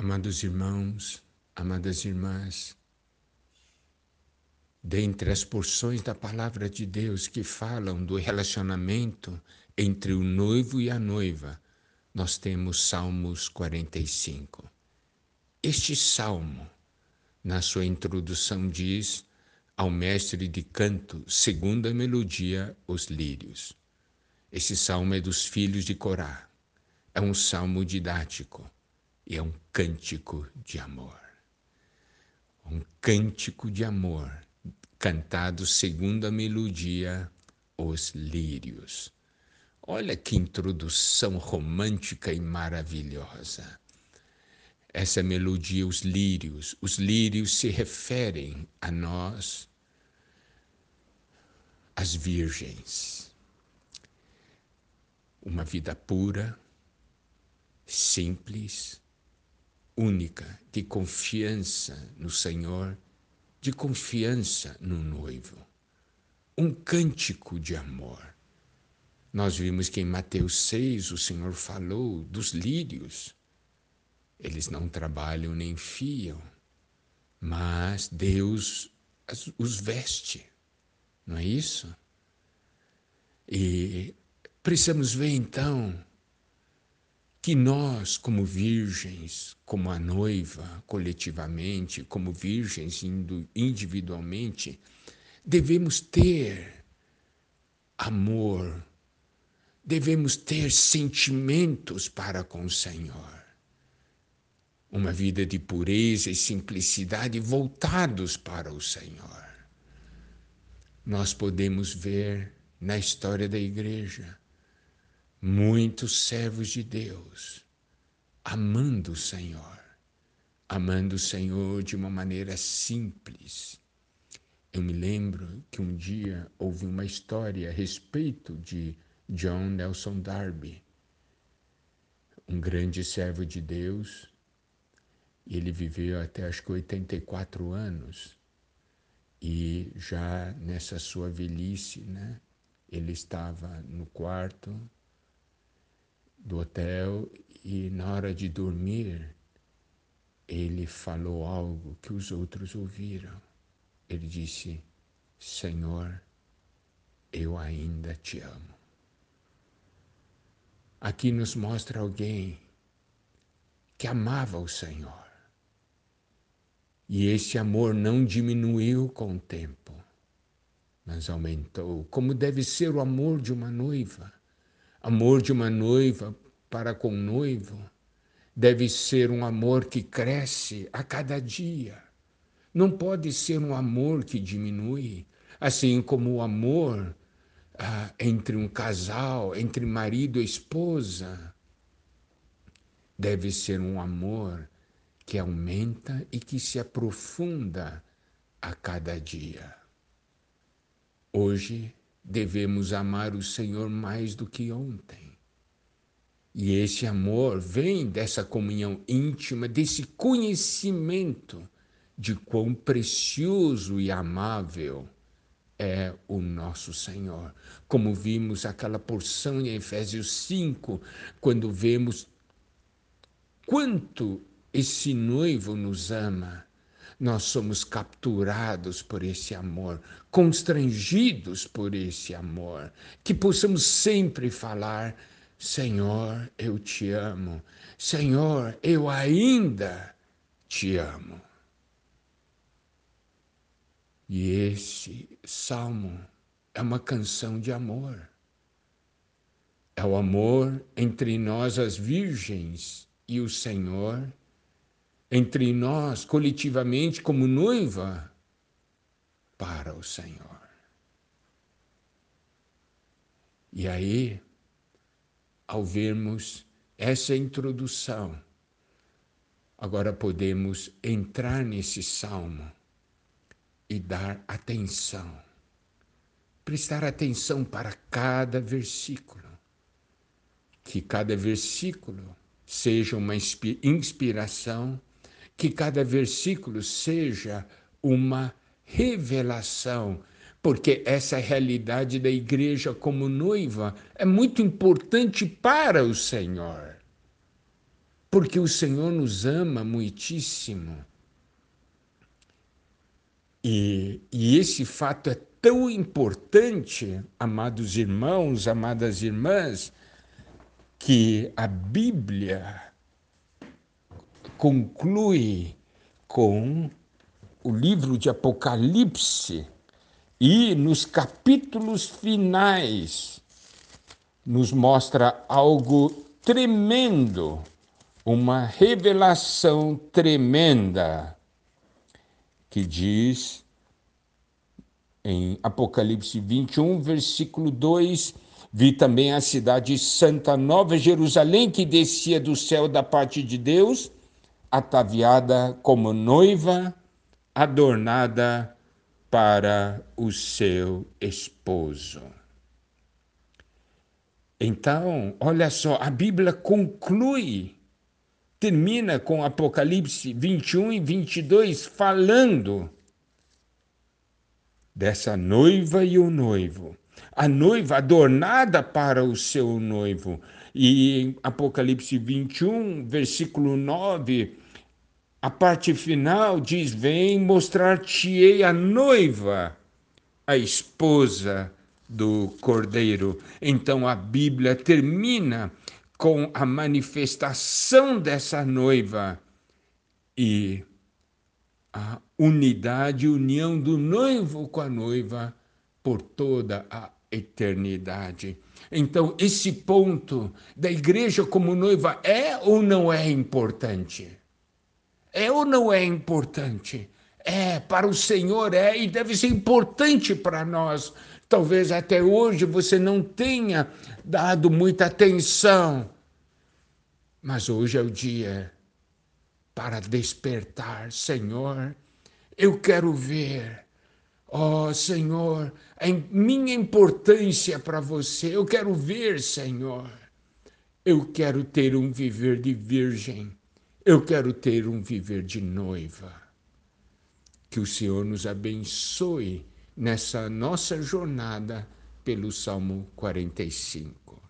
Amados irmãos, amadas irmãs, dentre as porções da palavra de Deus que falam do relacionamento entre o noivo e a noiva, nós temos Salmos 45. Este salmo, na sua introdução, diz ao mestre de canto, segunda melodia, os lírios. Esse salmo é dos filhos de Corá. É um salmo didático e é um cântico de amor. Um cântico de amor, cantado segundo a melodia Os Lírios. Olha que introdução romântica e maravilhosa. Essa melodia, os lírios, os lírios se referem a nós, as virgens. Uma vida pura, simples, única, de confiança no Senhor, de confiança no noivo. Um cântico de amor. Nós vimos que em Mateus 6 o Senhor falou dos lírios. Eles não trabalham nem fiam, mas Deus os veste, não é isso? E precisamos ver então que nós, como virgens, como a noiva, coletivamente, como virgens individualmente, devemos ter amor, devemos ter sentimentos para com o Senhor. Uma vida de pureza e simplicidade voltados para o Senhor. Nós podemos ver na história da igreja muitos servos de Deus amando o Senhor, amando o Senhor de uma maneira simples. Eu me lembro que um dia houve uma história a respeito de John Nelson Darby, um grande servo de Deus. Ele viveu até acho que 84 anos e já nessa sua velhice, né? Ele estava no quarto do hotel e na hora de dormir ele falou algo que os outros ouviram. Ele disse: Senhor, eu ainda te amo. Aqui nos mostra alguém que amava o Senhor. E esse amor não diminuiu com o tempo, mas aumentou, como deve ser o amor de uma noiva Amor de uma noiva para com o noivo deve ser um amor que cresce a cada dia. Não pode ser um amor que diminui, assim como o amor ah, entre um casal, entre marido e esposa, deve ser um amor que aumenta e que se aprofunda a cada dia. Hoje devemos amar o Senhor mais do que ontem. E esse amor vem dessa comunhão íntima, desse conhecimento de quão precioso e amável é o nosso Senhor. Como vimos aquela porção em Efésios 5, quando vemos quanto esse noivo nos ama nós somos capturados por esse amor, constrangidos por esse amor, que possamos sempre falar: Senhor, eu te amo, Senhor, eu ainda te amo. E esse salmo é uma canção de amor. É o amor entre nós, as virgens, e o Senhor entre nós, coletivamente, como noiva, para o Senhor. E aí, ao vermos essa introdução, agora podemos entrar nesse salmo e dar atenção, prestar atenção para cada versículo, que cada versículo seja uma inspiração que cada versículo seja uma revelação, porque essa realidade da igreja como noiva é muito importante para o Senhor. porque o Senhor nos ama muitíssimo. E, e esse fato é tão importante, amados irmãos, amadas irmãs, que a Bíblia conclui com o livro de Apocalipse e nos capítulos finais nos mostra algo tremendo, uma revelação tremenda que diz em Apocalipse 21, versículo 2: Vi também a cidade santa, Nova Jerusalém, que descia do céu da parte de Deus, ataviada como noiva, adornada para o seu esposo. Então, olha só, a Bíblia conclui, termina com Apocalipse 21 e 22, falando dessa noiva e o noivo. A noiva adornada para o seu noivo. E Apocalipse 21, versículo 9, a parte final diz: Vem mostrar-te-ei a noiva, a esposa do cordeiro. Então a Bíblia termina com a manifestação dessa noiva e a unidade, união do noivo com a noiva por toda a eternidade. Então, esse ponto da igreja como noiva é ou não é importante? É ou não é importante? É, para o Senhor é e deve ser importante para nós. Talvez até hoje você não tenha dado muita atenção, mas hoje é o dia para despertar, Senhor. Eu quero ver, ó oh, Senhor, a minha importância para você. Eu quero ver, Senhor. Eu quero ter um viver de virgem eu quero ter um viver de noiva. Que o Senhor nos abençoe nessa nossa jornada pelo Salmo 45.